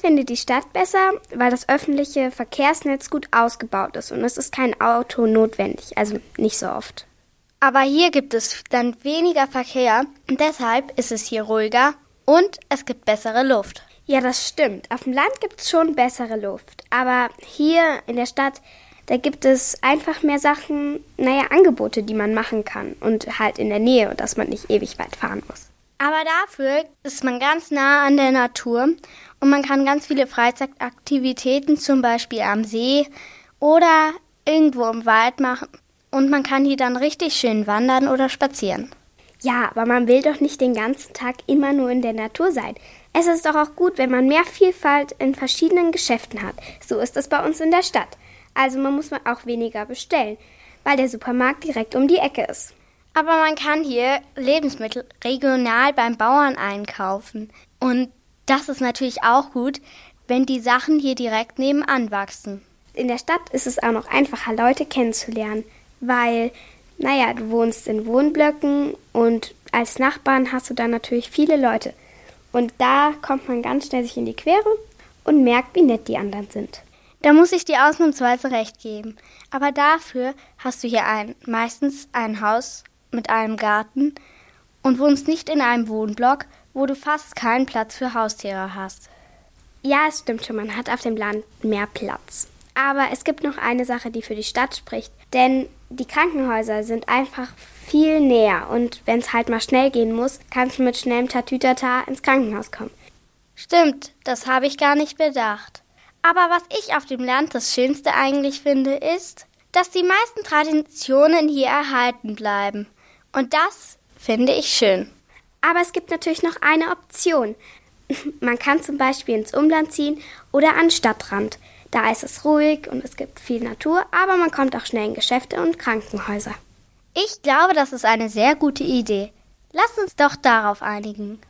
finde die Stadt besser, weil das öffentliche Verkehrsnetz gut ausgebaut ist und es ist kein Auto notwendig, also nicht so oft. Aber hier gibt es dann weniger Verkehr und deshalb ist es hier ruhiger und es gibt bessere Luft. Ja, das stimmt. Auf dem Land gibt es schon bessere Luft. Aber hier in der Stadt, da gibt es einfach mehr Sachen, naja, Angebote, die man machen kann. Und halt in der Nähe, dass man nicht ewig weit fahren muss. Aber dafür ist man ganz nah an der Natur und man kann ganz viele Freizeitaktivitäten, zum Beispiel am See oder irgendwo im Wald machen. Und man kann hier dann richtig schön wandern oder spazieren. Ja, aber man will doch nicht den ganzen Tag immer nur in der Natur sein. Es ist doch auch gut, wenn man mehr Vielfalt in verschiedenen Geschäften hat. So ist es bei uns in der Stadt. Also man muss man auch weniger bestellen, weil der Supermarkt direkt um die Ecke ist. Aber man kann hier Lebensmittel regional beim Bauern einkaufen. Und das ist natürlich auch gut, wenn die Sachen hier direkt nebenan wachsen. In der Stadt ist es auch noch einfacher, Leute kennenzulernen, weil, naja, du wohnst in Wohnblöcken und als Nachbarn hast du dann natürlich viele Leute. Und da kommt man ganz schnell sich in die Quere und merkt, wie nett die anderen sind. Da muss ich dir ausnahmsweise recht geben. Aber dafür hast du hier ein, meistens ein Haus mit einem Garten und wohnst nicht in einem Wohnblock, wo du fast keinen Platz für Haustiere hast. Ja, es stimmt schon, man hat auf dem Land mehr Platz. Aber es gibt noch eine Sache, die für die Stadt spricht. Denn die Krankenhäuser sind einfach viel näher und wenn es halt mal schnell gehen muss, kannst du mit schnellem Tatütata ins Krankenhaus kommen. Stimmt, das habe ich gar nicht bedacht. Aber was ich auf dem Land das Schönste eigentlich finde, ist, dass die meisten Traditionen hier erhalten bleiben. Und das finde ich schön. Aber es gibt natürlich noch eine Option. Man kann zum Beispiel ins Umland ziehen oder an Stadtrand. Da ist es ruhig und es gibt viel Natur, aber man kommt auch schnell in Geschäfte und Krankenhäuser. Ich glaube, das ist eine sehr gute Idee. Lass uns doch darauf einigen.